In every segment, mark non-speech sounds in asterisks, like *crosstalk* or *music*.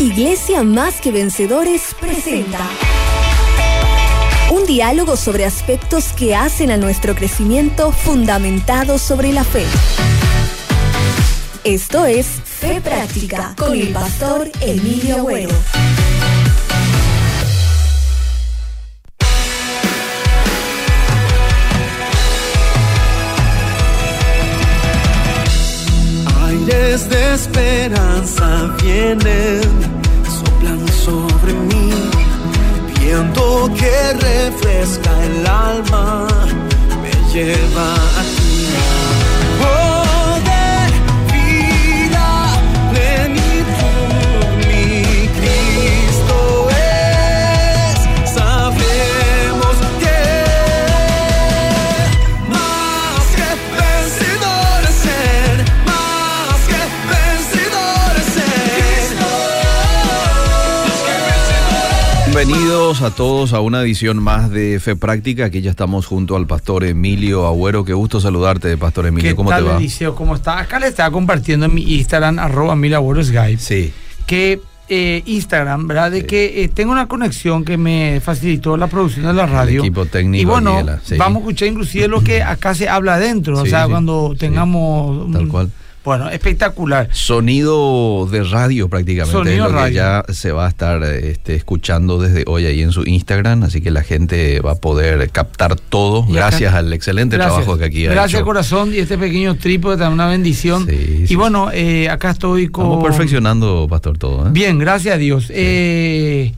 Iglesia Más que Vencedores presenta un diálogo sobre aspectos que hacen a nuestro crecimiento fundamentado sobre la fe. Esto es Fe Práctica con el pastor Emilio Agüero. Aires de esperanza vienen, soplan sobre mí, viento que refresca el alma, me lleva a ti. Bienvenidos a todos a una edición más de Fe Práctica. Aquí ya estamos junto al pastor Emilio Agüero. Qué gusto saludarte, pastor Emilio. ¿Qué ¿Cómo tal, te va? Eliseo? ¿Cómo está? Acá le estaba compartiendo en mi Instagram, arroba milaborosguide, Sí, que eh, Instagram, ¿verdad? De Sí. que eh, tengo una conexión que me facilitó la producción de la radio. equipo técnico Y bueno, sí. vamos a escuchar inclusive lo que acá se habla adentro, o sea, cuando tengamos... Tal un- cual. Bueno, espectacular. sonido de radio prácticamente. Sonido es lo que ya se va a estar este, escuchando desde hoy ahí en su Instagram. Así que la gente va a poder captar todo Y acá- gracias al excelente Gracias. trabajo que aquí ha Gracias, hecho. corazón, y este pequeño trípode también una bendición. Sí, y sí, bueno, eh, acá estoy con... Estamos perfeccionando, pastor, todo. ¿eh? Bien, gracias a Dios. Eh,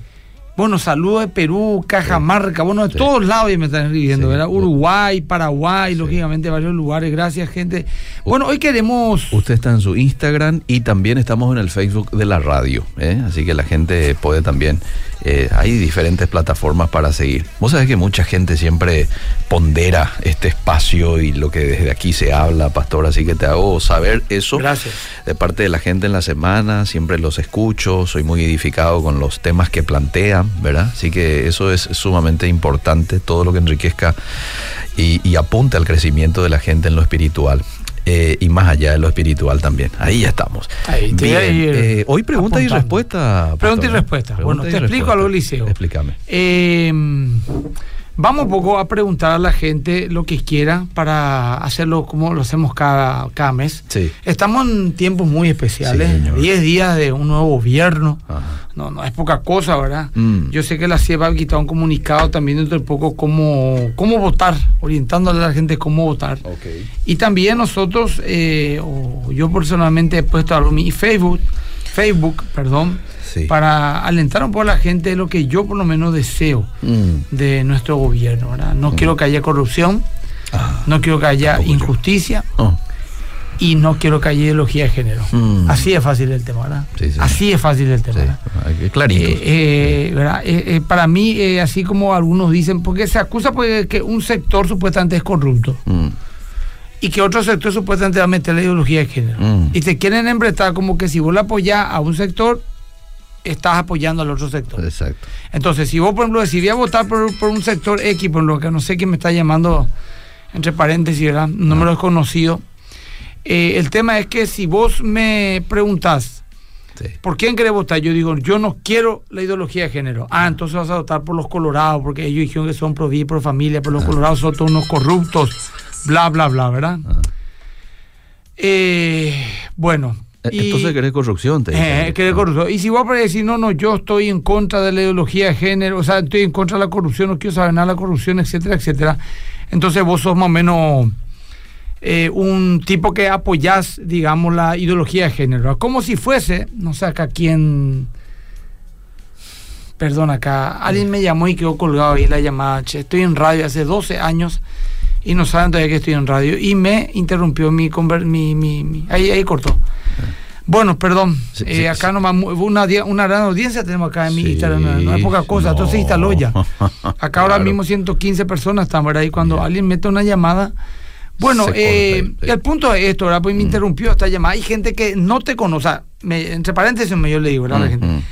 bueno, saludos de Perú, Cajamarca, bueno, de Sí. todos lados ya me están escribiendo, Sí. ¿verdad? Uruguay, Paraguay, lógicamente varios lugares. Gracias, gente. Bueno, hoy queremos... Usted está en su Instagram y también estamos en el Facebook de la radio, ¿eh? así que la gente puede también, eh, hay diferentes plataformas para seguir. Vos sabés que mucha gente siempre pondera este espacio y lo que desde aquí se habla, pastor, así que te hago saber eso Gracias. de parte de la gente en la semana, siempre los escucho, soy muy edificado con los temas que plantean, ¿verdad? Así que eso es sumamente importante, todo lo que enriquezca y, y apunte al crecimiento de la gente en lo espiritual. Eh, y más allá de lo espiritual también. Ahí ya estamos. Ahí Bien, ir eh, hoy pregunta y respuesta. pastor, Pregunta y ¿eh? respuesta. Pregunta Bueno, y te explico respuesta. algo, Eliseo. Explícame. Eh, vamos un poco a preguntar a la gente lo que quiera para hacerlo como lo hacemos cada, cada mes. Sí. Estamos en tiempos muy especiales, Sí, señor. 10 días de un nuevo gobierno. Ajá. No, no es poca cosa, ¿verdad? Mm. Yo sé que la CIE va a quitar un comunicado también dentro de poco cómo, cómo votar, orientándole a la gente cómo votar. Ok. Y también nosotros, eh, o yo personalmente he puesto algo en mi Facebook, Facebook, perdón, Sí. para alentar un poco a la gente lo que yo por lo menos deseo Mm. de nuestro gobierno, ¿verdad? No quiero que haya corrupción, Ah. no quiero que haya injusticia Oh. y no quiero que haya ideología de género. Mm. Así es fácil el tema, ¿verdad? Sí, sí. Así es fácil el tema. ¿verdad? Clarito. Eh, eh, ¿verdad? Eh, para mí, así como algunos dicen, porque se acusa pues, que un sector supuestamente es corrupto Mm. Y que otro sector supuestamente va a meter la ideología de género. Mm. Y te quieren embretar como que si vos le apoyás a un sector, estás apoyando al otro sector. Exacto. Entonces, si vos, por ejemplo, decidías votar por, por un sector X, por lo que no sé quién me está llamando, entre paréntesis, ¿verdad? Un número desconocido. eh, el tema es que si vos me preguntás, Sí. ¿por quién querés votar? Yo digo, yo no quiero la ideología de género. Ah, entonces vas a votar por los colorados, porque ellos dijeron que son pro vida pro familia, pero los colorados son todos unos corruptos, bla, bla, bla, ¿verdad? Ah. Eh, bueno. Eh, y- Entonces querés corrupción, te dicen. eh, que de corrupción. Y si vos podés decir, no, no, yo estoy en contra de la ideología de género, o sea, estoy en contra de la corrupción, no quiero saber nada de la corrupción, etcétera, etcétera. Entonces vos sos más o menos eh, un tipo que apoyás, digamos, la ideología de género. Como si fuese, no sé acá quién... Perdón, acá alguien me llamó y quedó colgado ahí la llamada. Che, estoy en radio hace 12 años y no saben todavía que estoy en radio. Y me interrumpió mi... conver- mi, mi, mi- ahí, ahí cortó. Bueno, perdón. Sí, eh, sí, acá sí. nomás una, una gran audiencia tenemos acá en mi Instagram. No, es poca cosa. Entonces instaló ya. *laughs* Acá ahora mismo 115 personas están, ¿verdad? Y cuando alguien mete una llamada. Bueno, eh, el punto es esto, ¿verdad? Pues me Mm. interrumpió esta llamada. Hay gente que no te conoce. o sea, me- entre paréntesis, me- yo le digo, ¿verdad? la Mm, gente? mm.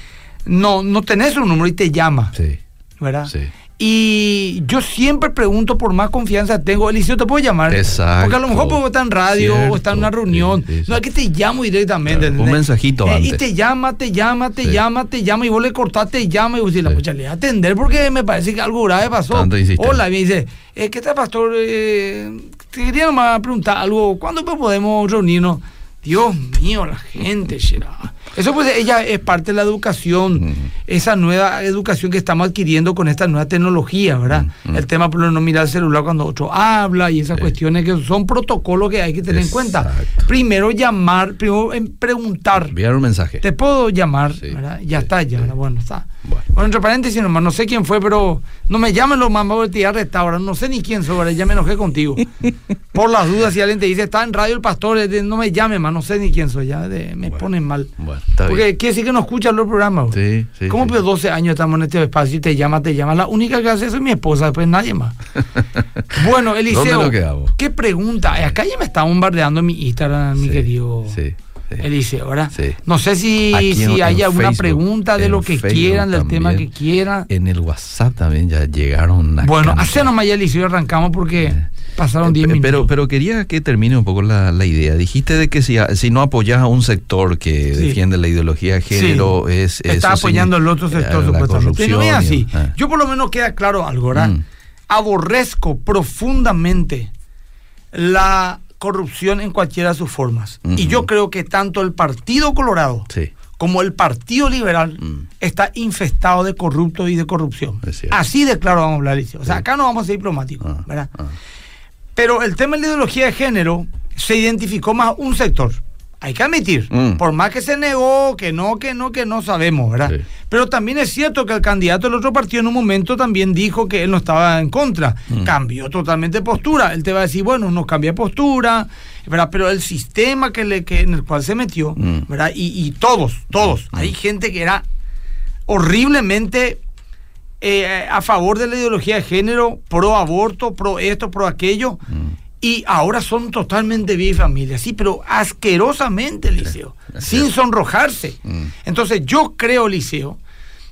No, no tenés un número y te llama, Sí, ¿verdad? sí. Y yo siempre pregunto por más confianza tengo. Eliseo, ¿te puedo llamar? Exacto. Porque a lo mejor puedo estar en radio o estar en una Cierto. reunión. Sí, sí, sí. No es que te llamo directamente. Claro, un mensajito Eh, Y antes. te llama, te llama, te llama, te llama. Y vos le cortás, te llama. Y vos decís, la pucha, le voy a atender porque me parece que algo grave pasó. Tanto. Hola, y me dice, eh, ¿qué tal, pastor? Eh, te quería nomás preguntar algo. ¿Cuándo podemos reunirnos? Dios mío, la gente, Shera. Eso pues ella es parte de la educación, esa nueva educación que estamos adquiriendo con esta nueva tecnología, ¿verdad? El tema por no mirar el celular cuando otro habla y esas Sí. cuestiones que son protocolos que hay que tener en cuenta. Primero llamar, primero em, preguntar. Enviar un mensaje. Te puedo llamar, Sí, ¿verdad? Ya sí, está, ya, sí. bueno, está. Bueno. Bueno. entre paréntesis nomás, no sé quién fue, pero no me llamen los mamás porque te ahora, no sé ni quién soy, ahora, ya me enojé contigo. *laughs* Por las dudas, si alguien te dice, está en radio el pastor, eh, de- no me llame más, no sé ni quién soy, ya de- me Bueno. ponen mal. Bueno, está Porque bien. quiere decir que no escuchan los programas. Sí, sí. ¿Cómo sí. pues 12 años estamos en este espacio y te llama, te llama? La única que hace eso es mi esposa, después nadie más. *laughs* Bueno, Eliseo. ¿qué pregunta? Acá ya me está bombardeando mi Instagram, mi querido Sí. Eliseo, ¿verdad? Sí. No sé si, si hay alguna Facebook, pregunta de lo que Facebook quieran, del tema que quieran. En el WhatsApp también ya llegaron Bueno, hace nomás ya Eliseo y arrancamos porque pasaron 10 Eh, minutos. Pero, pero quería que termine un poco la, la idea. Dijiste de que si, si no apoyas a un sector que Sí. defiende la ideología de género, Sí. es Está apoyando el otro sector, eh, la supuestamente. No es así. ah. Yo por lo menos queda claro algo, ¿verdad? Mm. Aborrezco profundamente la corrupción en cualquiera de sus formas. Y yo creo que tanto el Partido Colorado Sí. como el Partido Liberal Mm. está infestado de corruptos y de corrupción. Así de claro vamos a hablar. O sea, Sí. acá no vamos a ser diplomáticos, Ah, ¿verdad? ah. Pero el tema de la ideología de género se identificó más un sector. Hay que admitir, Mm. por más que se negó, que no, que no, que no sabemos, ¿verdad? Sí. Pero también es cierto que el candidato del otro partido en un momento también dijo que él no estaba en contra. Mm. Cambió totalmente postura. Él te va a decir, bueno, no cambia de postura, ¿verdad? Pero el sistema que le, que, en el cual se metió, Mm. ¿verdad? Y, y todos, todos. Hay gente que era horriblemente eh, a favor de la ideología de género, pro aborto, pro esto, pro aquello. Mm. Y ahora son totalmente bien familia, sí, pero asquerosamente, Liceo, sin sonrojarse. Mm. Entonces yo creo, Liceo,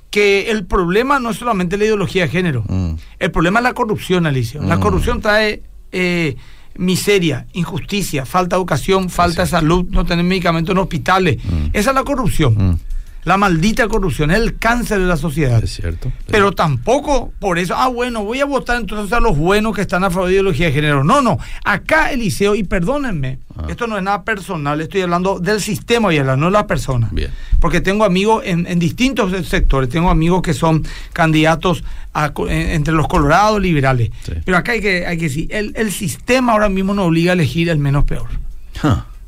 que el problema no es solamente la ideología de género, Mm. el problema es la corrupción, Alicia. La corrupción trae eh, miseria, injusticia, falta de educación, falta de salud, no tener medicamentos en hospitales. Esa es la corrupción. La maldita corrupción, es el cáncer de la sociedad. Es cierto. Pero tampoco por eso, ah, bueno, voy a votar entonces a los buenos que están a favor de ideología de género. No, no. Acá, Eliseo, y perdónenme, Ah. esto no es nada personal, estoy hablando del sistema, y no de la persona. Bien. Porque tengo amigos en, en distintos sectores, tengo amigos que son candidatos a en- entre los colorados liberales. Sí. Pero acá hay que, hay que decir, el, el sistema ahora mismo nos obliga a elegir el menos peor.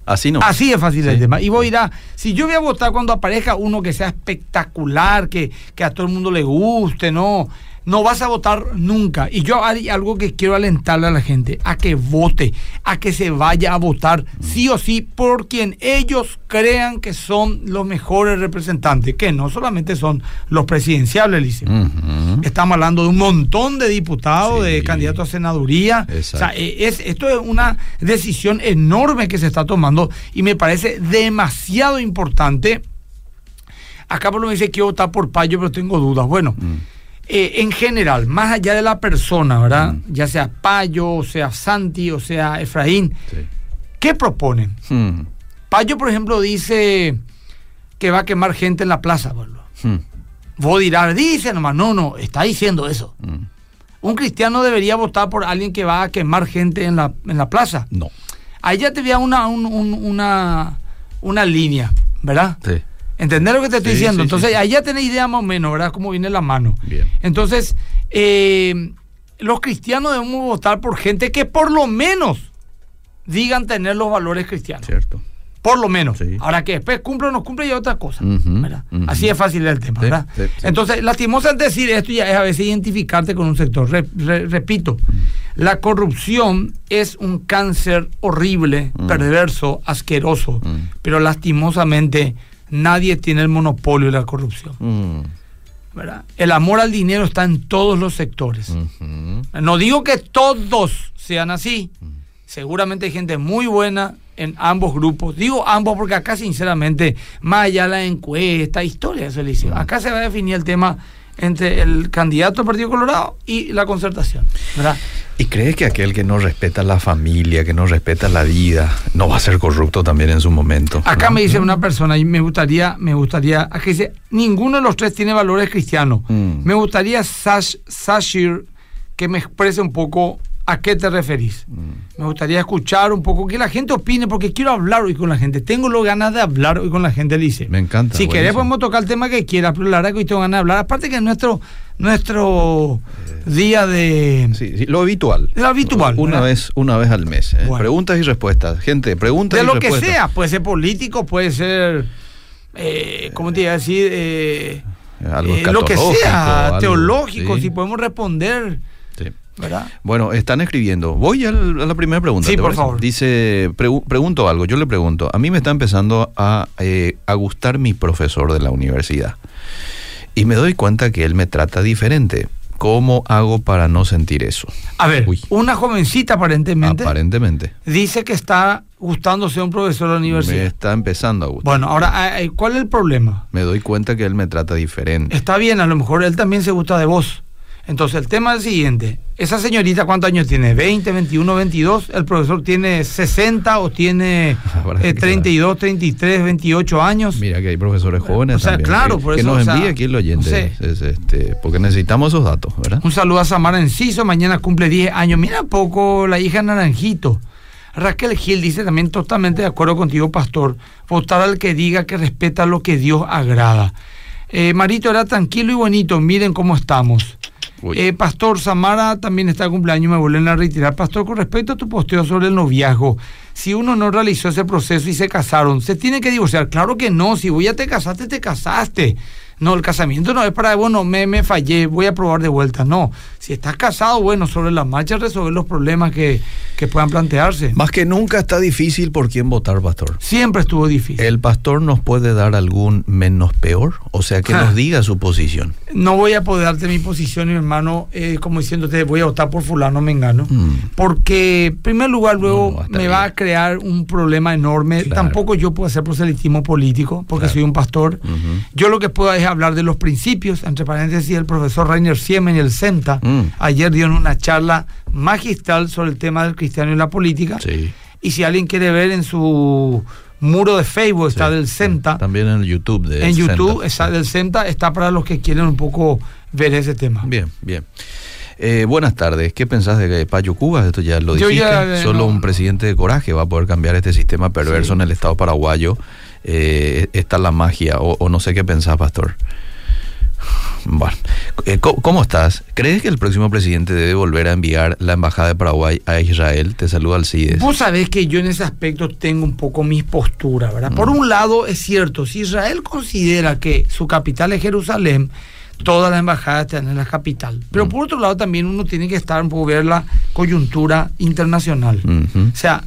Así no. Así es fácil el tema. Y vos dirás, si yo voy a votar cuando aparezca uno que sea espectacular, que, que a todo el mundo le guste, no, no vas a votar nunca. Y yo hay algo que quiero alentarle a la gente, a que vote, a que se vaya a votar, sí o sí, por quien ellos crean que son los mejores representantes, que no solamente son los presidenciales, Liceo. Ujú. Estamos hablando de un montón de diputados, Sí. de candidatos a senaduría. O sea, eh, es, esto es una decisión enorme que se está tomando y me parece demasiado importante. Acá por lo menos dice que votar por Payo, pero tengo dudas. Bueno, Mm. Eh, en general, más allá de la persona, ¿verdad? Mm. Ya sea Payo, o sea Santi, o sea Efraín, Sí. ¿qué proponen? Mm. Payo, por ejemplo, dice que va a quemar gente en la plaza. Pablo. Mm. Vos dirás, dice nomás, no, no, está diciendo eso. Un cristiano debería votar por alguien que va a quemar gente en la, en la plaza. No. Ahí ya te veía una, un- un- una, una línea, ¿verdad? Sí. ¿Entendés lo que te estoy Sí, diciendo? sí, Entonces, sí, ahí ya tenés idea más o menos, ¿verdad? Cómo viene la mano. Bien. Entonces, eh, los cristianos debemos votar por gente que por lo menos digan tener los valores cristianos. Cierto. Por lo menos. Sí. Ahora que después cumple o no cumple ya es otra cosa. Ujú. Así es fácil el tema, ¿verdad? Entonces, lastimosamente decir esto ya es a veces identificarte con un sector. Re- re- repito, la corrupción es un cáncer horrible, Mm. perverso, asqueroso, Mm. pero lastimosamente nadie tiene el monopolio de la corrupción. Mm. ¿verdad? El amor al dinero está en todos los sectores. No digo que todos sean así. Seguramente hay gente muy buena en ambos grupos. Digo ambos porque acá, sinceramente, más allá de la encuesta, historia, eso le dice. Acá se va a definir el tema entre el candidato del Partido Colorado y la concertación, ¿verdad? ¿Y crees que aquel que no respeta la familia, que no respeta la vida, no va a ser corrupto también en su momento? Acá ¿no? me dice una persona y me gustaría, me gustaría, acá dice, ninguno de los tres tiene valores cristianos. Mm. Me gustaría, Sash, Sashir, que me exprese un poco a qué te referís. Mm. Me gustaría escuchar un poco, que la gente opine, porque quiero hablar hoy con la gente. Tengo lo ganas de hablar hoy con la gente, Lice. Me encanta, Si querés podemos tocar el tema que quieras, pero la verdad que hoy tengo ganas de hablar. Aparte que es nuestro, nuestro día de... Sí, sí, lo habitual. Lo habitual, Una ¿verdad? vez, una vez al mes. ¿eh? Bueno. Preguntas y respuestas. Gente, preguntas De y lo que respuestas. sea, puede ser político, puede ser, eh, ¿cómo te iba a decir? Eh, Algo eh, lo que sea, algo, teológico, sí. si podemos responder. ¿Verdad? Bueno, están escribiendo. Voy a la primera pregunta. Sí, ¿te por parece? favor. Dice, pregu- pregunto algo, yo le pregunto. A mí me está empezando a, eh, a gustar mi profesor de la universidad. Y me doy cuenta que él me trata diferente. ¿Cómo hago para no sentir eso? A ver, Uy. una jovencita aparentemente Aparentemente. dice que está gustándose un profesor de la Me universidad. está empezando a gustar. Bueno, ahora, ¿cuál es el problema? Me doy cuenta que él me trata diferente. Está bien, a lo mejor él también se gusta de vos. Entonces, el tema es el siguiente. Esa señorita, ¿cuántos años tiene? ¿20, 21, 22? ¿El profesor tiene 60 o tiene *laughs* eh, que 32, 33, 28 años? Mira que hay profesores jóvenes O sea, también. claro, que, por que eso, nos o sea, envíe aquí el oyente. no sé. es, este, porque necesitamos esos datos, ¿verdad? Un saludo a Samara Enciso, mañana cumple 10 años. Mira poco la hija Naranjito. Raquel Gil dice también totalmente de acuerdo contigo, pastor. Votar al que diga que respeta lo que Dios agrada. Eh, Marito era tranquilo y bonito, miren cómo estamos. Eh, pastor Samara también está de cumpleaños, me vuelven a retirar. Pastor, con respecto a tu posteo sobre el noviazgo, si uno no realizó ese proceso y se casaron, ¿se tiene que divorciar? Claro que no, si vos ya te casaste, te casaste. No, el casamiento no es para, bueno, me, me fallé, voy a probar de vuelta. No, si estás casado, bueno, sobre la marcha resolver los problemas que, que puedan plantearse. Más que nunca está difícil por quién votar, pastor. Siempre estuvo difícil. ¿El pastor nos puede dar algún menos peor? O sea, que Ah. nos diga su posición. No voy a poder darte mi posición, mi hermano, eh, como diciéndote, voy a votar por fulano, me engano. Mm. Porque, en primer lugar, luego No, me va a crear un problema enorme. Claro. Tampoco yo puedo hacer proselitismo político, porque Claro. soy un pastor. Yo lo que puedo es hablar de los principios, entre paréntesis, el profesor Rainer Siemen y el CEMTA. Mm. Ayer dieron una charla magistral sobre el tema del cristiano y la política. Sí. Y si alguien quiere ver en su muro de Facebook, está Sí, del. CEMTA. También en el YouTube de En YouTube está del CEMTA, está para los que quieren un poco ver ese tema. Bien, bien. Eh, buenas tardes. ¿Qué pensás de Payo Cuba? Esto ya lo dijiste. ya, eh, Solo no. un presidente de coraje va a poder cambiar este sistema perverso Sí. en el Estado paraguayo. Eh, está la magia, o, o no sé qué pensás, pastor. Bueno, eh, ¿cómo, estás? ¿Crees que el próximo presidente debe volver a enviar la embajada de Paraguay a Israel? Te saluda Alcides. Vos sabés que yo en ese aspecto tengo un poco mis posturas, ¿verdad? Por un lado, es cierto, si Israel considera que su capital es Jerusalén, todas las embajadas están en la capital. Pero por otro lado, también uno tiene que estar un poco ver la coyuntura internacional. O sea,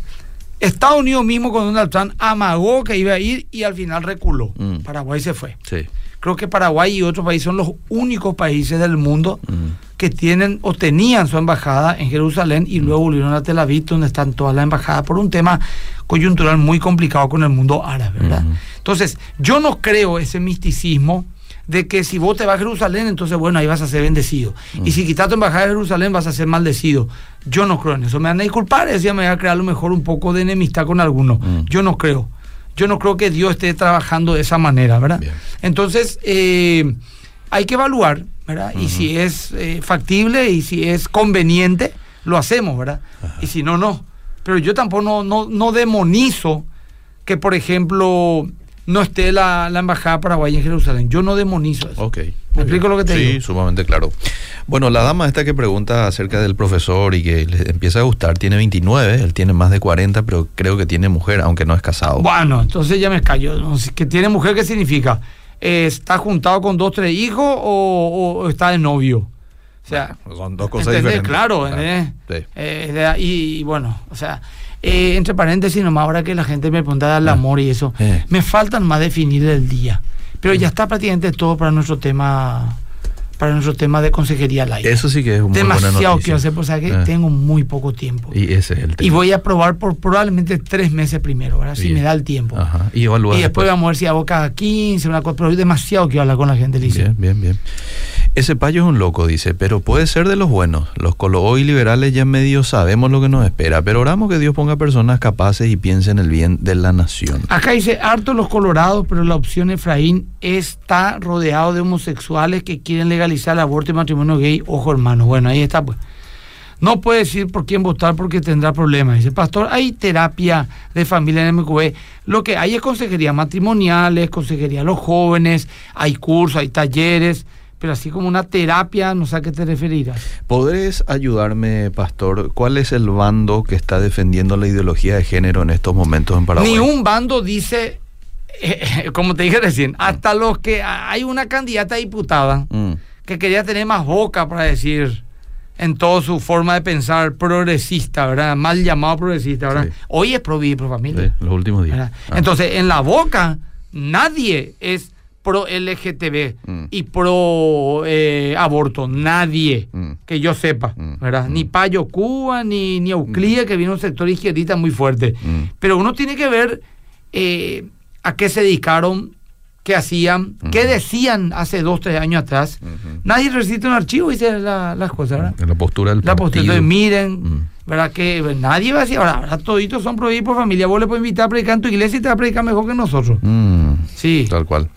Estados Unidos mismo con Donald Trump amagó que iba a ir y al final reculó. Mm. Paraguay se fue. Sí. Creo que Paraguay y otros países son los únicos países del mundo Mm. que tienen o tenían su embajada en Jerusalén y luego volvieron a Tel Aviv, donde están todas las embajadas, por un tema coyuntural muy complicado con el mundo árabe, ¿verdad? Entonces, yo no creo ese misticismo de que si vos te vas a Jerusalén, entonces bueno, ahí vas a ser bendecido. Y si quitas tu embajada de Jerusalén, vas a ser maldecido. Yo no creo en eso. Me van a disculpar, ya me va a crear a lo mejor un poco de enemistad con algunos. Mm. Yo no creo. Yo no creo que Dios esté trabajando de esa manera, ¿verdad? Bien. Entonces, eh, hay que evaluar, ¿verdad? Y si es eh, factible y si es conveniente, lo hacemos, ¿verdad? Y si no, no. Pero yo tampoco no, no, no demonizo que, por ejemplo, no esté la, la embajada paraguaya en Jerusalén. Yo no demonizo eso. Ok. ¿Me explico lo que te sí, digo? sumamente claro. Bueno, la dama esta que pregunta acerca del profesor y que le empieza a gustar, tiene 29, él tiene más de 40, pero creo que tiene mujer, aunque no es casado. Bueno, entonces ya me callo. ¿Que tiene mujer qué significa? Eh, ¿Está juntado con dos, tres hijos o, o está de novio? O sea, Son dos cosas ¿entendés? diferentes. Claro, ¿entendés? Sí. Eh, y bueno, o sea, eh, entre paréntesis, nomás ahora que la gente me pregunta del Ah. amor y eso, Eh. me faltan más definir el día. Pero ya está prácticamente todo para nuestro tema, para nuestro tema de consejería al aire. Eso sí que es buena Demasiado quiero hacer, pues, sea que Eh. tengo muy poco tiempo. Y, Y ese es el tema. voy a probar por probablemente tres meses primero, ¿verdad? Si me da el tiempo. Ajá. Y Y después después. vamos a ver si hago cada 15, una cosa, pero demasiado quiero hablar con la gente, Lice. Bien, bien, bien. Ese payo es un loco, dice, pero puede ser de los buenos. Los colo y liberales ya medio sabemos lo que nos espera, pero oramos que Dios ponga personas capaces y piensen en el bien de la nación. Acá dice, harto los colorados, pero la opción Efraín está rodeado de homosexuales que quieren legalizar el aborto y matrimonio gay. Ojo, hermano. Bueno, ahí está, pues. No puede decir por quién votar porque tendrá problemas. Dice, pastor, hay terapia de familia en MQB. Lo que hay es consejería matrimoniales, consejería a los jóvenes, hay cursos, hay talleres, pero así como una terapia, no sé a qué te referirás. ¿Podrías ayudarme, pastor? ¿Cuál es el bando que está defendiendo la ideología de género en estos momentos en Paraguay? Ni un bando dice, eh, como te dije recién, hasta los que hay una candidata a diputada Mm, que quería tener más boca para decir en toda su forma de pensar progresista, ¿verdad? Mal llamado progresista, ¿verdad? Sí. Hoy es pro vida y pro familia. sí, los últimos días. Ah. Entonces, en la boca, nadie es pro LGTB Mm. y pro eh, aborto. Nadie. Mm. Que yo sepa, Mm. ¿verdad? Ni Payo Cuba, ni, ni Euclid, que viene un sector izquierdista muy fuerte. Pero uno tiene que ver eh, a qué se dedicaron, qué hacían, qué decían hace dos, tres años atrás. Nadie resiste un archivo y dice la- las cosas, ¿verdad? En la postura del La postura, entonces miren. ¿verdad? Que pues, nadie va a decir, ahora, ahora toditos son prohibidos por familia, vos le puedes invitar a predicar en tu iglesia y te va a predicar mejor que nosotros. Mm, Sí. Tal cual.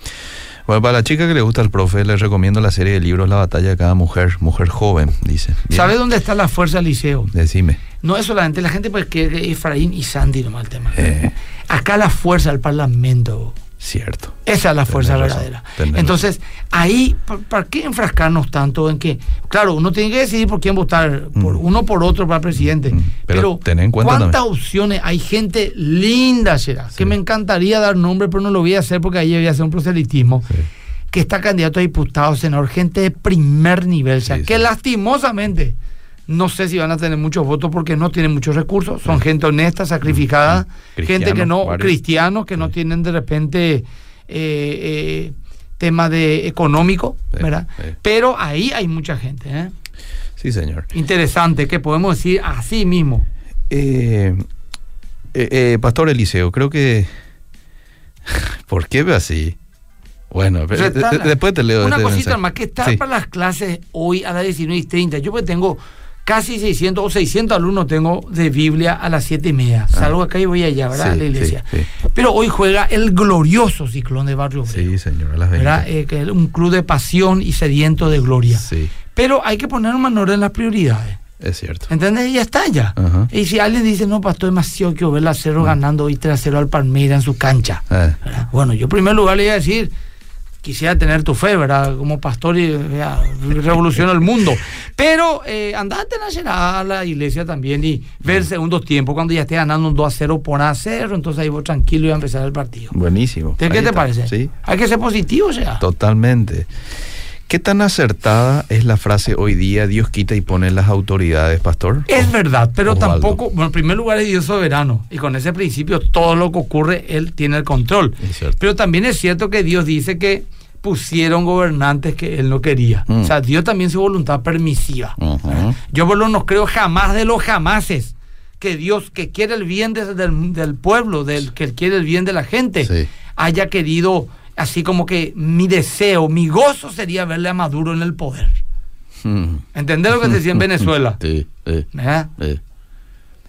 Bueno, para la chica que le gusta el profe, les recomiendo la serie de libros La batalla de cada mujer, mujer joven, dice. Bien. ¿Sabes dónde está la fuerza del liceo? Decime. No es solamente la gente, pues que que Efraín y Sandy nomás el tema. Eh. Acá la fuerza del parlamento. Cierto. Esa es la fuerza Tenés verdadera. Entonces, ahí, ¿pa- ¿para qué enfrascarnos tanto en que, claro, uno tiene que decidir por quién votar, por Mm. uno por otro para presidente, Mm, pero pero, ten en cuenta ¿cuántas también. opciones? Hay gente linda, será, Sí. que me encantaría dar nombre, pero no lo voy a hacer porque ahí voy a hacer un proselitismo, Sí. que está candidato a diputado, senador, gente de primer nivel, o sea, que lastimosamente no sé si van a tener muchos votos porque no tienen muchos recursos, son gente honesta, sacrificada, Mm. gente que no, varios. cristianos que no tienen de repente eh, eh, tema de económico, Sí, ¿verdad? sí. Pero ahí hay mucha gente, ¿eh? Sí, señor. Interesante, que podemos decir así mismo. Eh, Pastor Eliseo, creo que... *laughs* ¿Por qué ve así? Bueno, pero- después te leo Una este cosita mensaje. más, que está Sí. para las clases hoy a las 19 y 30. Yo pues tengo casi 600 o 600 alumnos tengo de Biblia a las 7 y media. Salgo acá y voy allá, ¿verdad? Ah. Sí, a la iglesia. sí, sí. Pero hoy juega el glorioso ciclón de Barrio Obrero, Sí, señor, a las 20. ¿verdad? Eh, que es un club de pasión y sediento de gloria. Sí, Pero hay que poner un orden en las prioridades. es cierto. ¿Entendés? Y ya está ya. Ajá. Y si alguien dice, no, pastor, demasiado que ver a Cerro ganando hoy 3 a 0 al Palmeiras en su cancha. Eh. Bueno, yo en primer lugar le iba a decir, quisiera tener tu fe, ¿verdad? Como pastor y ya, revoluciona el mundo. Pero eh, andate a la iglesia también y ver segundos tiempos cuando ya esté ganando un 2 a 0 por a 0, entonces ahí vos tranquilo y a empezar el partido. buenísimo. ¿Qué Ahí te está. parece? Sí, Hay que ser positivo, o sea. Totalmente. ¿Qué tan acertada es la frase hoy día Dios quita y pone las autoridades, pastor? Es verdad, pero Osvaldo. tampoco, bueno, en primer lugar es Dios soberano y con ese principio todo lo que ocurre, Él tiene el control. Es cierto. Pero también es cierto que Dios dice que pusieron gobernantes que Él no quería. Mm. O sea, Dios también su voluntad permisiva. ¿verdad? Yo por lo no creo jamás de los jamases que Dios que quiere el bien de- del, del pueblo, del que quiere el bien de la gente, Sí. haya querido, así como que mi deseo, mi gozo sería verle a Maduro en el poder. Mm. ¿Entendés lo que te decía en Venezuela? *laughs* Sí, sí, sí.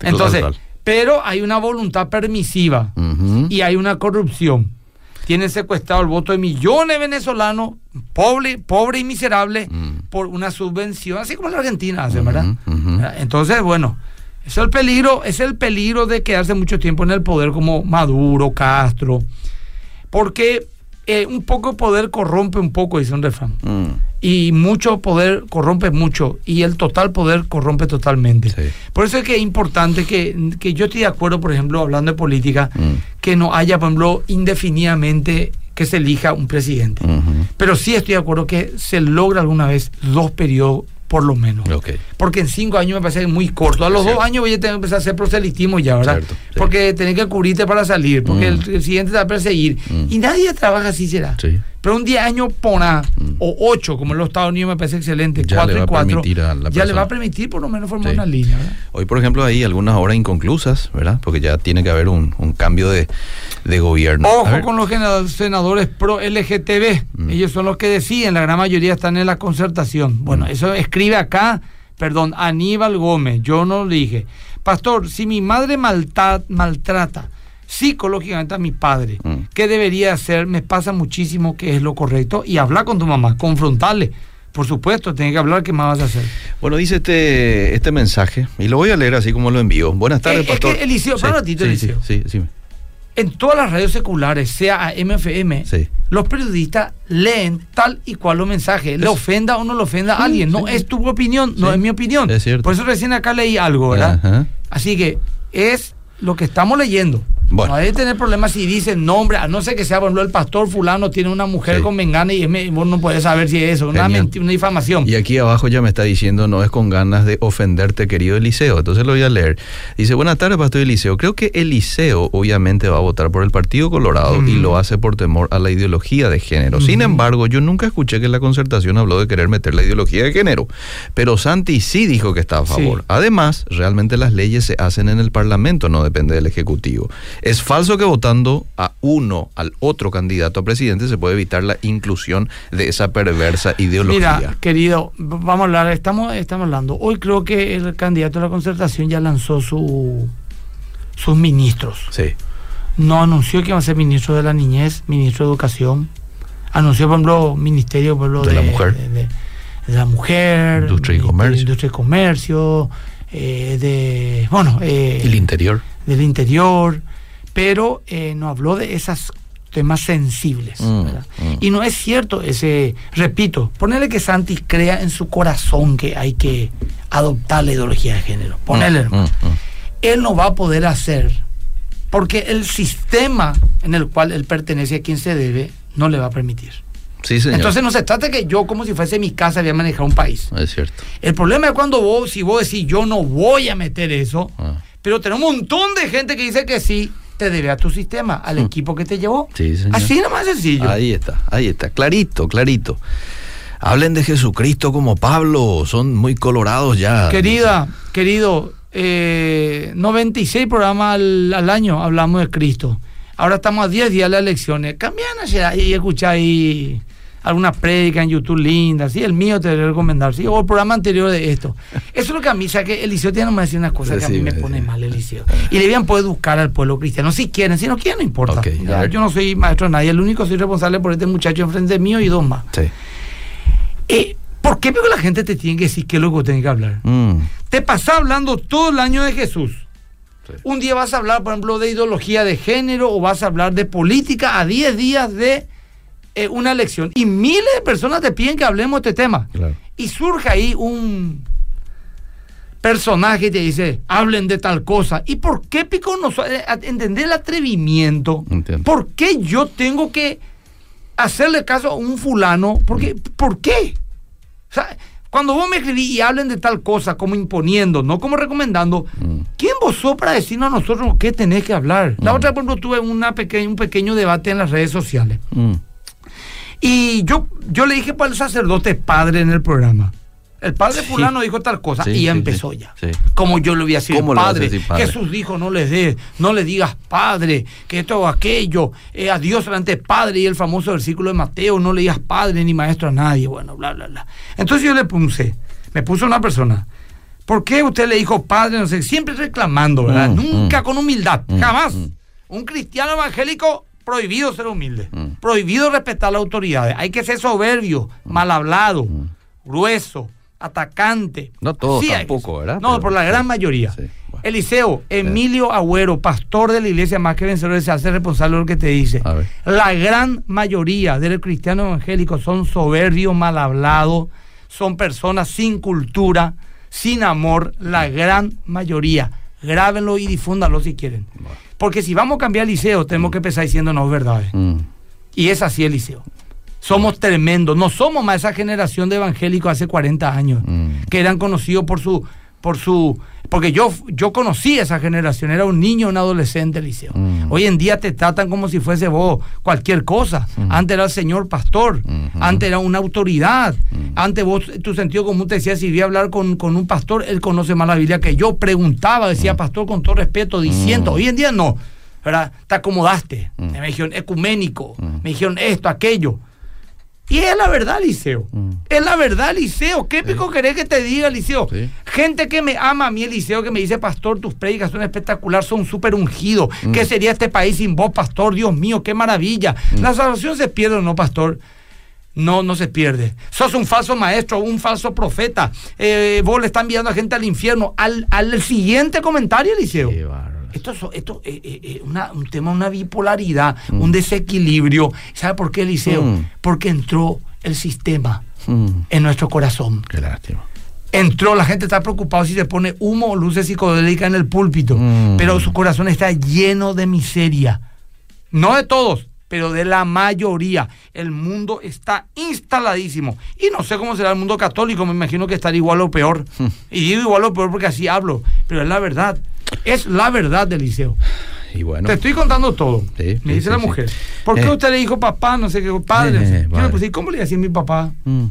Entonces, pero hay una voluntad permisiva y hay una corrupción. Tienen secuestrado el voto de millones de venezolanos, pobre, pobre y miserable, Mm. por una subvención, así como la Argentina hace, ¿verdad? Entonces, bueno, es el peligro, es el peligro de quedarse mucho tiempo en el poder como Maduro, Castro, porque eh, un poco poder corrompe un poco, dice un refrán. Mm. Y mucho poder corrompe mucho. Y el total poder corrompe totalmente. Sí. Por eso es que es importante que, que yo estoy de acuerdo, por ejemplo, hablando de política, Mm. que no haya, por ejemplo, indefinidamente que se elija un presidente. Pero sí estoy de acuerdo que se logra alguna vez dos periodos por lo menos. Ok. Porque en cinco años me parece muy corto. A los Cierto. dos años voy a tener que empezar a hacer proselitismo ya, ¿verdad? Cierto, sí. Porque tenés que cubrirte para salir, porque Mm. el, el siguiente te va a perseguir. Mm. Y nadie trabaja así, será. Sí. Pero un día año pona, Mm. o 8, como en los Estados Unidos me parece excelente, Ya 4 le va y a 4, permitir a la ya le va persona. a permitir por lo menos formar Sí. una línea. ¿verdad? Hoy, por ejemplo, hay algunas obras inconclusas, ¿verdad? Porque ya tiene que haber un, un cambio de, de gobierno. Ojo con los senadores pro LGTB. Mm. Ellos son los que deciden, la gran mayoría están en la concertación. Bueno, Mm. eso escribe acá, perdón, Aníbal Gómez, yo no lo dije. Pastor, si mi madre malta- maltrata psicológicamente a mi padre, Mm. ¿qué debería hacer? Me pasa muchísimo que es lo correcto y habla con tu mamá, confrontarle. Por supuesto, tiene que hablar, ¿qué más vas a hacer? Bueno, dice este, este mensaje, y lo voy a leer así como lo envío. Buenas tardes, es pastor. que, Eliseo, para un ratito, sí, Eliseo. Sí, sí, sí. En todas las radios seculares, sea a MFM, Sí. los periodistas leen tal y cual los mensajes. Le Es- ofenda o no le ofenda a Sí, alguien. No sí. es tu opinión, no Sí, es mi opinión. es cierto. Por eso recién acá leí algo, ¿verdad? Ajá. Así que es lo que estamos leyendo. Bueno. No hay que tener problemas si dicen nombre, a no ser que sea, por ejemplo, el pastor fulano tiene una mujer Sí. con mengana y es vos no puedes saber si es eso, una, una difamación. Y aquí abajo ya me está diciendo, no es con ganas de ofenderte, querido Eliseo. Entonces lo voy a leer. Dice, buenas tardes, Pastor Eliseo. Creo que Eliseo obviamente va a votar por el Partido Colorado y lo hace por temor a la ideología de género. Sin embargo, yo nunca escuché que la concertación habló de querer meter la ideología de género. Pero Santi sí dijo que está a favor. Sí. Además, realmente las leyes se hacen en el Parlamento, no depende del Ejecutivo. Es falso que votando a uno, al otro candidato a presidente, se puede evitar la inclusión de esa perversa ideología. Mira, querido, vamos a hablar, estamos, estamos hablando. Hoy creo que el candidato a la concertación ya lanzó su, sus ministros. Sí. No anunció que iba a ser ministro de la niñez, ministro de educación. Anunció, por ejemplo, ministerio por ejemplo, De la mujer. De, de- de la mujer. Industria y comercio. Industria y comercio. eh, de, bueno, eh, El interior. Del interior. Pero eh, no habló de esos temas sensibles. Mm, mm. Y no es cierto ese, repito, ponerle que Santi crea en su corazón que hay que adoptar la ideología de género. Ponele, Mm, hermano. mm, mm. Él no va a poder hacer porque el sistema en el cual él pertenece a quien se debe no le va a permitir. Sí, señor. Entonces no se trata que yo como si fuese mi casa voy a manejar un país. es cierto. El problema es cuando vos, si vos decís yo no voy a meter eso, Ah. Pero tenemos un montón de gente que dice que sí, te debe a tu sistema, al Mm. equipo que te llevó. Sí, señor. Así nomás sencillo. Ahí está, ahí está. Clarito, clarito. Hablen de Jesucristo como Pablo. Son muy colorados ya. Querida, querido, eh, 96 programas al, al año hablamos de Cristo. Ahora estamos a 10 días de las elecciones. Cambian y escucháis alguna prédica en YouTube linda, sí, el mío te voy a recomendar, sí, o el programa anterior de esto. Eso *laughs* es lo que a mí, o sea, que Eliseo tiene nomás decir unas cosas que a mí me pone mal, Eliseo. Y debían poder educar al pueblo cristiano, si quieren, si no quieren, no importa. Ya, yo no soy maestro de nadie, el único soy responsable por este muchacho enfrente mío y dos más. Eh, ¿Por qué porque la gente te tiene que decir qué es lo que tiene que hablar? Mm, Te pasás hablando todo el año de Jesús. Un día vas a hablar, por ejemplo, de ideología de género o vas a hablar de política a 10 días de eh, una elección. Y miles de personas te piden que hablemos de este tema. Claro. Y surge ahí un personaje y te dice, hablen de tal cosa. ¿Y por qué pico no eh, entender el atrevimiento? Entiendo. ¿Por qué yo tengo que hacerle caso a un fulano? ¿Por qué? ¿Por qué? O sea, cuando vos me escribís y hablen de tal cosa como imponiendo, no como recomendando, Mm. ¿quién vos sos para decirnos a nosotros qué tenés que hablar? La Mm. otra, por ejemplo, tuve una peque- un pequeño debate en las redes sociales. mm. Y yo, yo le dije para el sacerdote padre en el programa. El padre Sí. fulano dijo tal cosa Sí, y ya sí, empezó ya. Como yo le voy a decir ¿Cómo le vas a padre? Jesús dijo no le des, no le digas padre, que esto o aquello, eh, a Dios delante padre y el famoso versículo de Mateo, no le digas padre ni maestro a nadie, bueno, bla, bla, bla. Entonces yo le puse, me puso una persona, ¿por qué usted le dijo padre? No sé, siempre reclamando, ¿verdad? Mm, Nunca mm. con humildad, Mm, jamás. Un cristiano evangélico prohibido ser humilde, Mm. prohibido respetar las autoridades. Hay que ser soberbio, mal hablado, grueso, atacante. No todos tampoco. ¿verdad? No, Pero- por la gran sí, mayoría. sí, bueno. Eliseo, Emilio Agüero, pastor de la iglesia más que vencedores, se hace responsable de lo que te dice. La gran mayoría de los cristianos evangélicos son soberbios, mal hablados, son personas sin cultura, sin amor, la gran mayoría. Grábenlo y difúndanlo si quieren. Porque si vamos a cambiar Eliseo, tenemos que empezar diciéndonos verdades. Mm. Y es así, Eliseo. Somos tremendos. No somos más esa generación de evangélicos hace 40 años Mm. que eran conocidos por su, por su Porque yo, yo conocí esa generación, era un niño, un adolescente, Liceo. Mm. Hoy en día te tratan como si fuese vos cualquier cosa. Antes era el señor pastor, antes era una autoridad. Antes vos, tu sentido común te decía, si voy a hablar con, con un pastor, él conoce más la Biblia que yo. Preguntaba, decía pastor con todo respeto, diciendo. Hoy en día no. ¿verdad? Te acomodaste. Me dijeron ecuménico, me dijeron esto, aquello. Y es la verdad, Liceo. Es la verdad, Liceo. ¿Qué pico querés que te diga, Liceo? Sí. Gente que me ama a mí, Eliseo, que me dice, Pastor, tus predicas son espectacular, son súper ungidos. ¿Qué sería este país sin vos, Pastor? Dios mío, qué maravilla. La salvación se pierde o no, Pastor. No, no se pierde. Sos un falso maestro, un falso profeta. Eh, vos le están enviando a gente al infierno. Al, al siguiente comentario, Eliseo. Qué. Esto es esto, eh, eh, una- un tema, una bipolaridad, un desequilibrio. ¿Sabe por qué, Eliseo? Mm. Porque entró el sistema Mm, en nuestro corazón. Qué lástima. Entró, la gente está preocupada si se pone humo o luces psicodélicas en el púlpito, Mm. pero su corazón está lleno de miseria. No de todos, pero de la mayoría. El mundo está instaladísimo. Y no sé cómo será el mundo católico, me imagino que estará igual o peor. Hmm. Y digo igual o peor porque así hablo, pero es la verdad. Es la verdad del liceo. Y bueno. Te estoy contando todo. Sí, me dice sí, la sí. mujer. ¿Por qué Eh. usted le dijo papá, no sé qué, padre? Eh, vale. puse, ¿y ¿cómo le decía a mi papá? Mm,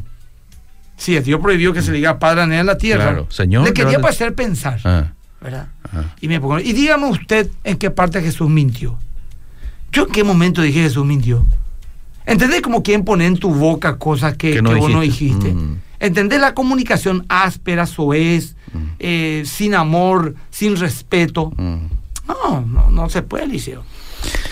Sí, el tío prohibió que se le diga padre a nadie en la tierra. Claro, señor, Le quería pues hacer pensar, ah, ¿verdad? ah. Y me pongo, y dígame usted en qué parte Jesús mintió. ¿Yo en qué momento dije Jesús mintió? ¿Entendés como quien pone en tu boca cosas que, Que no que vos no dijiste. Mm. ¿Entendés la comunicación áspera, soez, eh, sin amor, sin respeto? Mm. No, no, no se puede, Liceo.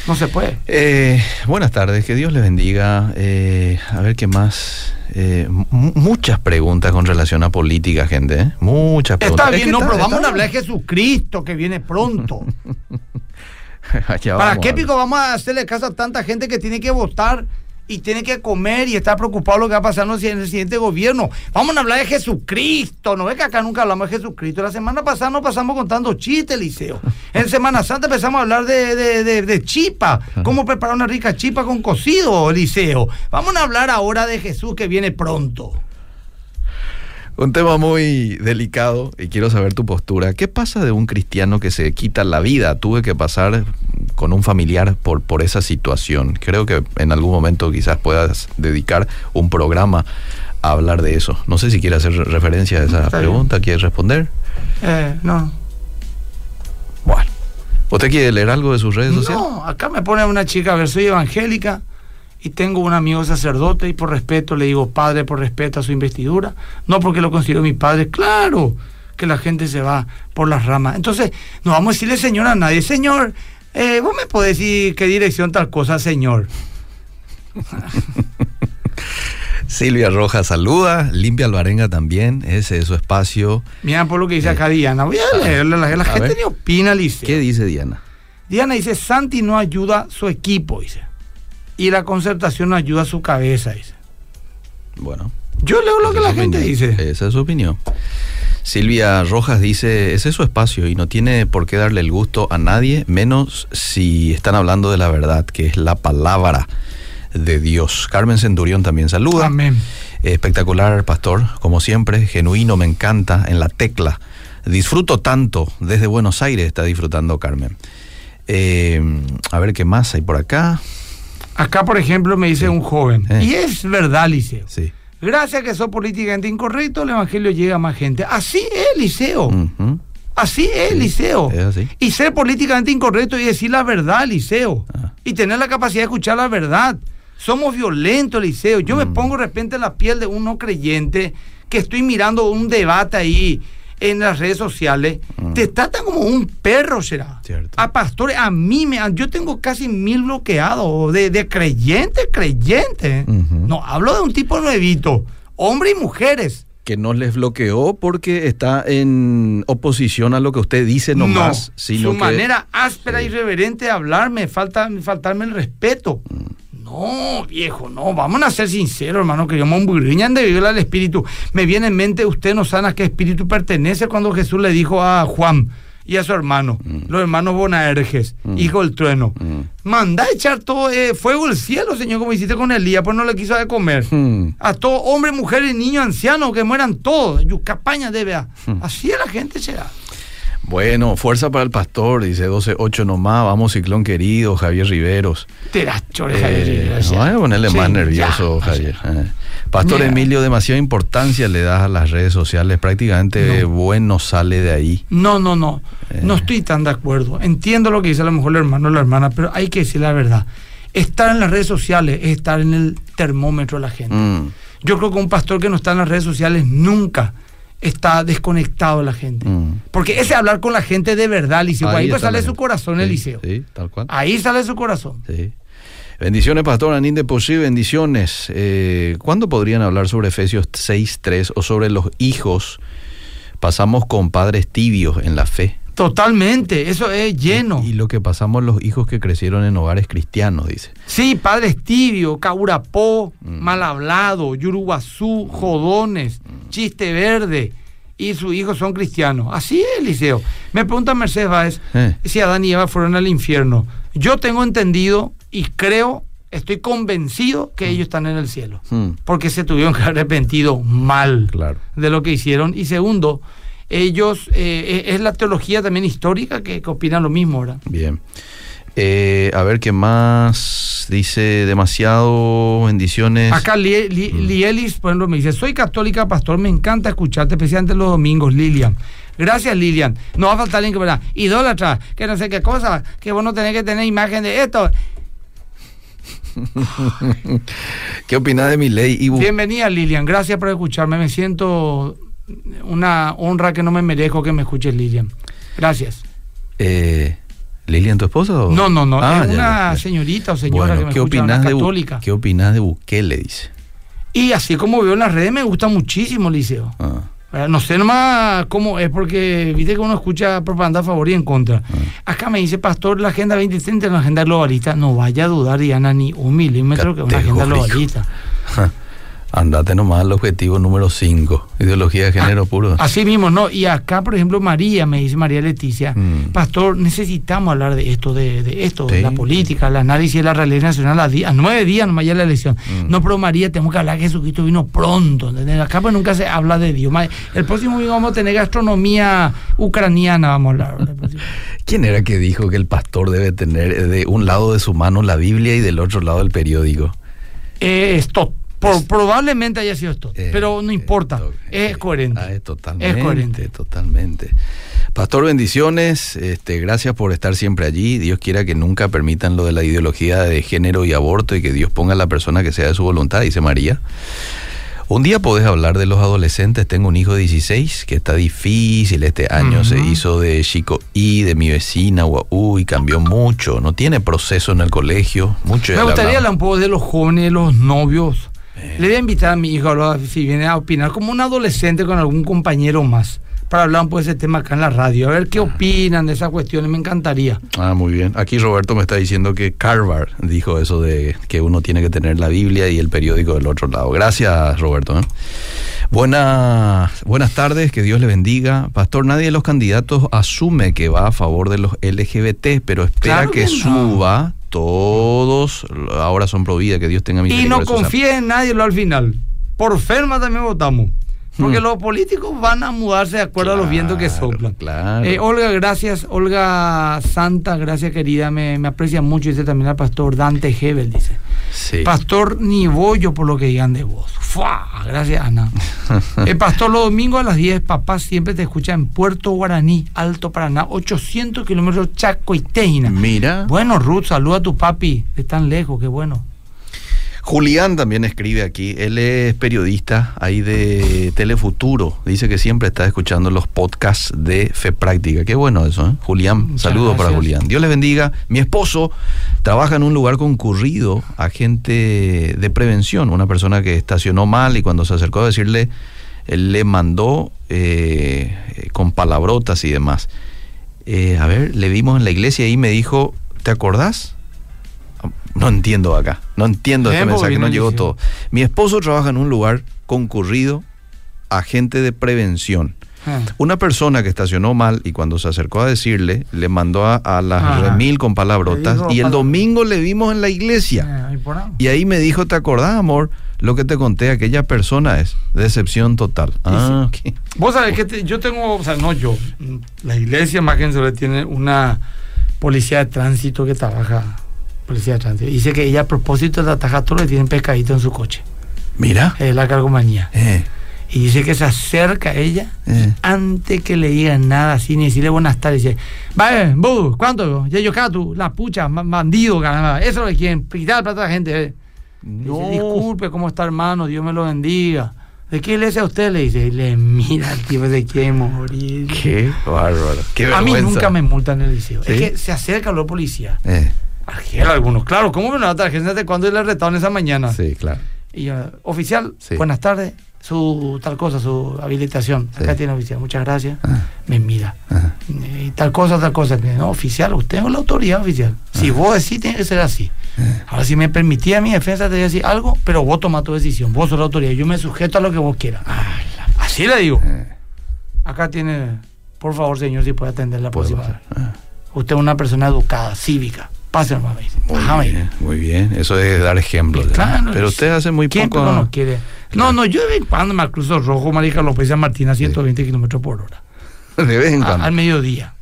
No se puede. Eh, buenas tardes, que Dios les bendiga. Eh, a ver qué más. Eh, mu- muchas preguntas con relación a política, gente. ¿eh? Muchas preguntas. Está Es bien, que no, está- pero vamos está- a hablar de Jesucristo que viene pronto. *laughs* ¿Para vamos qué pico vamos a hacerle caso a tanta gente que tiene que votar y tiene que comer y está preocupado lo que va a pasar en el siguiente gobierno? Vamos a hablar de Jesucristo. No es que acá nunca hablamos de Jesucristo. La semana pasada nos pasamos contando chistes, Liceo. En Semana Santa empezamos a hablar de, de- de- chipa. Cómo preparar una rica chipa con cocido, Liceo. Vamos a hablar ahora de Jesús que viene pronto. Un tema muy delicado y quiero saber tu postura. ¿Qué pasa de un cristiano que se quita la vida? Tuve que pasar con un familiar por, por esa situación. Creo que en algún momento quizás puedas dedicar un programa a hablar de eso. No sé si quieres hacer referencia a esa Está pregunta. ¿Quieres responder? Eh, no. Bueno. ¿Usted quiere leer algo de sus redes sociales? No, acá me pone una chica, ver, soy evangélica y tengo un amigo sacerdote y por respeto le digo padre por respeto a su investidura, no porque lo considero mi padre, claro que la gente se va por las ramas. Entonces, no vamos a decirle señor a nadie, señor, eh, vos me podés decir qué dirección tal cosa, señor. *laughs* Silvia Rojas saluda, Limpia Alvarenga también, ese es su espacio. Mira por lo que dice acá Diana, voy a leerle, la, la gente ver. ni opina, Liceo. ¿Qué dice Diana? Diana dice, Santi no ayuda a su equipo, dice. Y la concertación no ayuda a su cabeza, dice. Bueno. Yo leo lo que la gente opinión. dice. Esa es su opinión. Silvia Rojas dice, ese es su espacio y no tiene por qué darle el gusto a nadie, menos si están hablando de la verdad, que es la palabra de Dios. Carmen Centurión también saluda. Amén. Espectacular, pastor, como siempre, genuino, me encanta, en la tecla. Disfruto tanto, desde Buenos Aires está disfrutando Carmen. Eh, a ver qué más hay por acá. Acá, por ejemplo, me dice un joven, Eh. y es verdad, Liceo. Sí. Gracias a que sos políticamente incorrecto, el evangelio llega a más gente. Así es, Liceo. Así es, Sí, Liceo. es así. Y ser políticamente incorrecto y decir la verdad, Liceo. Ah. Y tener la capacidad de escuchar la verdad. Somos violentos, Liceo. Yo Mm. me pongo de repente en la piel de un no creyente que estoy mirando un debate ahí en las redes sociales. Mm. Te tratan como un perro, será. Cierto. A pastores, a mí me. Yo tengo casi mil bloqueados de, de creyentes, creyentes. No, hablo de un tipo nuevito. Hombres y mujeres. que no les bloqueó porque está en oposición a lo que usted dice nomás, no, sino su que manera áspera Sí. y irreverente de hablarme, falta faltarme el respeto. Mm. No, viejo, no, vamos a ser sinceros, hermano, que yo me emburriñan de viola el espíritu. Me viene en mente, usted no sabe a qué espíritu pertenece cuando Jesús le dijo a Juan y a su hermano, los hermanos Bonaerges, hijo del trueno. Mm. Manda a echar todo eh, fuego del cielo, Señor, como hiciste con Elías, pues no le quiso de comer. Hmm. A todo hombre, mujer y niño anciano, que mueran todos. Yucapaña debe. a- Hmm. Así es la gente será. Bueno, fuerza para el pastor, dice 12-8 nomás, vamos ciclón querido, Javier Riveros. Te das chores, Eh, Javier, no gracias. voy a ponerle Sí, más nervioso, ya. Javier. Eh. Pastor Mira. Emilio, demasiada importancia le das a las redes sociales, prácticamente No. bueno sale de ahí. No, no, no. Eh. No estoy tan de acuerdo. Entiendo lo que dice a lo mejor el hermano o la hermana, pero hay que decir la verdad. Estar en las redes sociales es estar en el termómetro de la gente. Mm, Yo creo que un pastor que no está en las redes sociales nunca está desconectado de la gente. Mm. Porque ese hablar con la gente de verdad, Liceo, ahí, pues sale su corazón Sí, Eliseo. Sí, tal cual. Ahí sale su corazón. Sí. Bendiciones, Pastor Anín de Posí, bendiciones. Eh, ¿Cuándo podrían hablar sobre Efesios 6.3 o sobre los hijos? Pasamos con padres tibios en la fe. Totalmente, eso es lleno. Y lo que pasamos los hijos que crecieron en hogares cristianos, dice. Sí, padres tibios, caurapó, Mm. mal hablado, yuruguazú, jodones, chiste verde. Y sus hijos son cristianos. Así es, Eliseo. Me pregunta Mercedes Báez Eh. si Adán y Eva fueron al infierno. Yo tengo entendido y creo, estoy convencido que ellos están en el cielo. Mm, Porque se tuvieron que arrepentido mal claro. de lo que hicieron. Y segundo, ellos, eh, es la teología también histórica que, que opinan lo mismo, ¿verdad? Bien. Eh, a ver qué más dice demasiado bendiciones. Acá Lie- Mm. Lielis, por ejemplo, me dice, soy católica, pastor, me encanta escucharte, especialmente los domingos, Lilian. Gracias, Lilian. No va a faltar alguien que verá, idólatra, que no sé qué cosa, que vos no tenés que tener imagen de esto. *laughs* ¿Qué opinas de mi ley? Ibu? Bienvenida, Lilian, gracias por escucharme. Me siento una honra que no me merezco que me escuches, Lilian. Gracias. Eh, ¿Lilian, tu esposa? o- No, no, no, Ah, es ya, una ya. señorita o señora Bueno, que me ¿qué escucha, una opinas de Bu- católica. ¿Qué opinas de Bukele? Dice. Y así como veo en las redes, me gusta muchísimo, Liceo. Ah. No sé nomás cómo es, porque viste que uno escucha propaganda a favor y en contra. Acá me dice, pastor, la Agenda 2030 es una agenda globalista. No vaya a dudar, Diana, ni un milímetro que es una agenda globalista. Andate nomás al objetivo número 5. Ideología de género puro. Así mismo, ¿no? Y acá, por ejemplo, María, me dice María Leticia, Mm. pastor, necesitamos hablar de esto, de, de esto, de la política, el análisis de la realidad nacional a, nueve días nomás ya la elección. Mm. No, pero María, tenemos que hablar que Jesucristo vino pronto. ¿entendés? Acá pues nunca se habla de Dios. El próximo domingo vamos a tener gastronomía ucraniana, vamos a hablar. *laughs* ¿Quién era que dijo que el pastor debe tener eh, de un lado de su mano la Biblia y del otro lado el periódico? Eh, esto, por- probablemente haya sido esto, Eh, pero no importa, eh, es coherente. Ah, es totalmente. Es coherente. Totalmente. Pastor, bendiciones. Este, gracias por estar siempre allí. Dios quiera que nunca permitan lo de la ideología de género y aborto y que Dios ponga a la persona que sea de su voluntad, dice María. Un día podés hablar de los adolescentes. Tengo un hijo de 16 que está difícil. Este año se hizo de chico y de mi vecina, guau, y cambió mucho. No tiene proceso en el colegio. Mucho Me gustaría hablar un poco de los jóvenes, de los novios. Eh. Le voy a invitar a mi hijo a si viene a opinar como un adolescente con algún compañero más para hablar un poco de ese tema acá en la radio, a ver qué opinan de esas cuestiones, me encantaría. Ah, muy bien. Aquí Roberto me está diciendo que Carver dijo eso de que uno tiene que tener la Biblia y el periódico del otro lado. Gracias, Roberto. ¿eh? Buenas, buenas tardes, que Dios le bendiga. Pastor, nadie de los candidatos asume que va a favor de los LGBT, pero espera Claro que, que no. suba. Todos ahora son pro vida, que Dios tenga Y misericordia. no de sus confíe en nadie lo al final. Por Ferma también votamos. Porque Hmm. los políticos van a mudarse de acuerdo a los vientos que soplan. claro. Eh, Olga, gracias. Olga Santa, gracias querida. Me, me aprecia mucho. Dice también al pastor Dante Hebel, dice. Sí. Pastor, ni bollo por lo que digan de vos. ¡Fua! Gracias, Ana. *laughs* El pastor, los domingos a las 10, papá siempre te escucha en Puerto Guaraní, Alto Paraná, 800 kilómetros Chaco y Teina. Mira. Bueno, Ruth, saluda a tu papi de tan lejos, qué bueno. Julián también escribe aquí, él es periodista ahí de Telefuturo, dice que siempre está escuchando los podcasts de Fe Práctica, qué bueno eso, ¿eh? Julián, saludos para. Julián. Dios les bendiga, mi esposo trabaja en un lugar concurrido, agente de prevención, una persona que estacionó mal y cuando se acercó a decirle, él le mandó eh, eh, con palabrotas y demás. Eh, a ver, le vimos en la iglesia y me dijo, ¿te acordás? No entiendo acá, no entiendo este mensaje, no llegó todo. Mi esposo trabaja en un lugar concurrido, agente de prevención. Ah. Una persona que estacionó mal y cuando se acercó a decirle, le mandó a, a las Ajá. remil con palabrotas y el domingo le vimos en la iglesia. Eh, ahí ahí. Y ahí me dijo, ¿te acordás, amor? Lo que te conté, aquella persona es decepción total. Ah. Vos sabés que te- yo tengo, o sea, no yo, la iglesia más que le tiene una policía de tránsito que trabaja, policía de tránsito. Dice que ella a propósito de atajar todo le tienen pescadito en su coche, Mira. es la cargomanía. Eh, Y dice que se acerca a ella Eh. antes que le digan nada así, ni decirle buenas tardes. Dice, vaya, vos, ¿cuánto? Ya yo tú, la pucha, bandido, caramba. Eso es lo que quieren, quitar plata a la gente. eh". Dice, disculpe, ¿cómo está hermano? Dios me lo bendiga. ¿De qué iglesia usted? Le dice, y le mira el tipo, se quiere morir. Qué bárbaro. Qué a mí nunca me multan en el liceo. ¿Sí? Es que se acerca los policías. Eh, Argel algunos. Claro, ¿cómo me lo va a tarjeta de cuándo le retaron esa mañana? sí, claro. Y yo, oficial, Sí. buenas tardes. Su tal cosa, su habilitación. Acá Sí. tiene oficial, muchas gracias. Ah. Me mira. Ajá. Y tal cosa, tal cosa. No, oficial, usted es la autoridad oficial. Si vos decís, tiene que ser así. Ahora, si me permitía mi defensa, te decir algo, pero vos tomás tu decisión. Vos sos la autoridad. Yo me sujeto a lo que vos quieras. *laughs* Así le digo. Eh, Acá tiene, por favor, señor, si puede atender la próxima. Ah, Usted es una persona educada, cívica. Ajá, me Muy bien, muy bien. Eso es dar ejemplo. Y ya. claro, Pero usted hace muy ¿Quién poco. no quiere? No, no, yo de vez en cuando me cruzo rojo, Marica López San Martín a 120 kilómetros por hora. *laughs* De vez en A- cuando. al mediodía.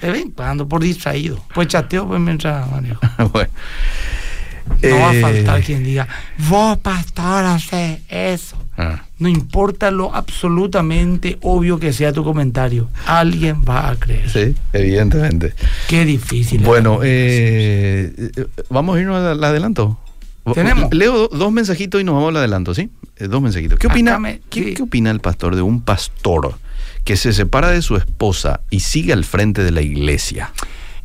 De vez en cuando, por distraído. Pues chateo pues mientras manejo. *laughs* bueno. No va a Eh, faltar quien diga, vos pastor hace eso. Ah, No importa lo absolutamente obvio que sea tu comentario, alguien va a creer. sí, evidentemente. Qué difícil. Bueno, comunicación. eh, eh, vamos a irnos al adelanto. Tenemos. Leo do- dos mensajitos y nos vamos al adelanto, ¿sí? Eh, dos mensajitos. ¿Qué opina, me- ¿qué, sí. qué opina el pastor de un pastor que se separa de su esposa y sigue al frente de la iglesia?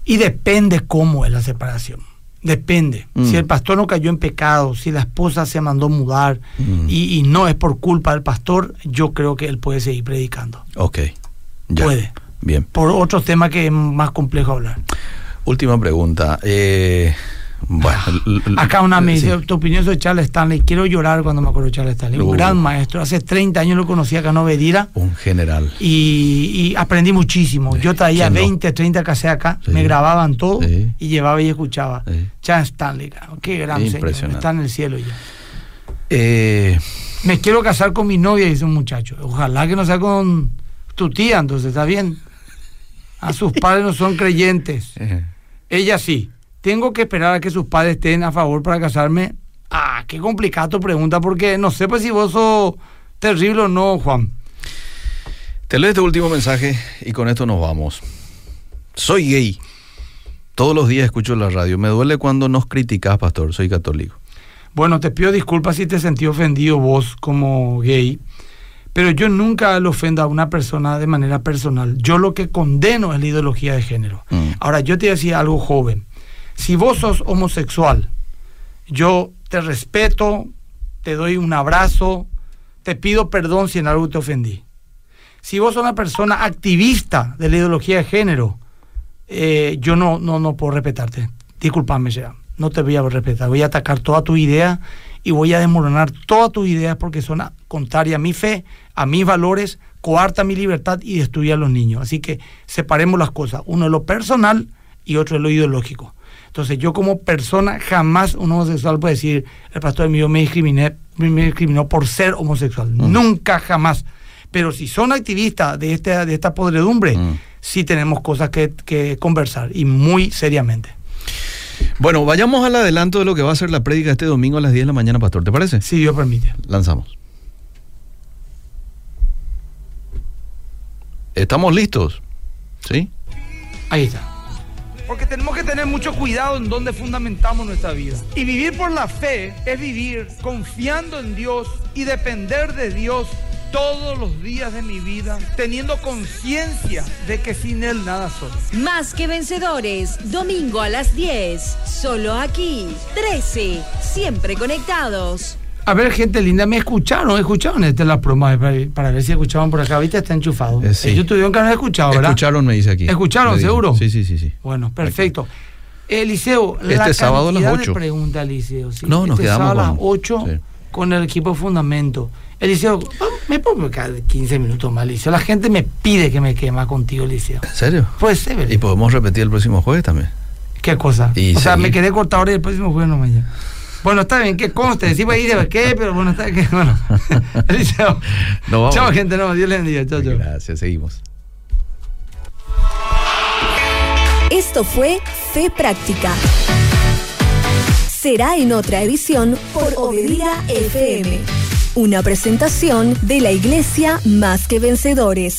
Y depende cómo es la separación. Depende. Mm. Si el pastor no cayó en pecado, si la esposa se mandó mudar Mm. y, y no es por culpa del pastor, yo creo que él puede seguir predicando. Ok. Ya. Puede. Bien. Por otros temas que es más complejo hablar. Última pregunta. Eh, bueno, l- Acá una me sí. dice, tu opinión sobre Charles Stanley. Quiero llorar cuando me acuerdo de Charles Stanley. Un Uh. gran maestro. Hace 30 años lo conocí acá en Obedira Un general. y, y aprendí muchísimo. Yo traía ¿Quién no? 20, 30 cassettes acá, Sí. me grababan todo Sí. y llevaba y escuchaba. Sí. Charles Stanley, qué gran señor. Está en el cielo ya. Eh, Me quiero casar con mi novia, dice un muchacho. Ojalá que no sea con tu tía, entonces está bien. A sus padres no son creyentes. *laughs* eh, Ella sí. Tengo que esperar a que sus padres estén a favor para casarme. Ah, qué complicada tu pregunta, porque no sé pues si vos sos terrible o no, Juan. Te leo este último mensaje y con esto nos vamos. Soy gay. Todos los días escucho la radio. Me duele cuando nos criticas, pastor. Soy católico. Bueno, te pido disculpas si te sentí ofendido vos como gay, pero yo nunca le ofendo a una persona de manera personal. Yo lo que condeno es la ideología de género. Mm. Ahora, yo te decía algo joven. Si vos sos homosexual, yo te respeto, te doy un abrazo, te pido perdón si en algo te ofendí. Si vos sos una persona activista de la ideología de género, eh, yo no, no, no puedo respetarte. Disculpame, ya. No te voy a respetar. Voy a atacar toda tu idea y voy a desmoronar todas tus ideas porque son contrarias a mi fe, a mis valores, coarta mi libertad y destruye a los niños. Así que separemos las cosas. Uno es lo personal y otro es lo ideológico. Entonces yo como persona jamás un homosexual puede decir, el pastor mío me discriminé, me discriminó por ser homosexual. Nunca, jamás. Pero si son activistas de esta, de esta podredumbre, Mm. sí tenemos cosas que, que conversar y muy seriamente. Bueno, vayamos al adelanto de lo que va a ser la prédica este domingo a las 10 de la mañana, pastor. ¿Te parece? Si Dios permite. Lanzamos. ¿Estamos listos? ¿Sí? Ahí está. Porque tenemos que tener mucho cuidado en dónde fundamentamos nuestra vida. Y vivir por la fe es vivir confiando en Dios y depender de Dios todos los días de mi vida, teniendo conciencia de que sin Él nada soy. Más que vencedores, domingo a las 10, solo aquí, 13, siempre conectados. A ver, gente linda, me escucharon, escucharon este la promo para, para ver si escuchaban por acá. Ahorita está enchufado. Eh, sí. Ellos tuvieron que haber escuchado, ¿verdad? Escucharon, me dice aquí. ¿Escucharon, seguro? Sí, sí, sí. sí. Bueno, perfecto. Eliseo, la Este sábado a las cantidad de 8. preguntas, Eliseo. ¿sí? No, nos este quedamos sábado a las con- 8 sí. con el equipo Fundamento. Eliseo, me pongo cada 15 minutos más, Eliseo. La gente me pide que me quede más contigo, Eliseo. ¿En serio? Puede ser, ¿verdad? Y podemos repetir el próximo jueves también. ¿Qué cosa? y o sea, me quedé cortado ahora y el próximo jueves no mañana. Bueno, está bien, que conste, decimos ahí de qué, pero bueno, está bien, bueno. *laughs* Eliseo. Nos vamos. Chao, gente, no, Dios les bendiga, chao, chao. Gracias, seguimos. Esto fue Fe Práctica. Será en otra edición por Obedira FM. Una presentación de la Iglesia Más que Vencedores.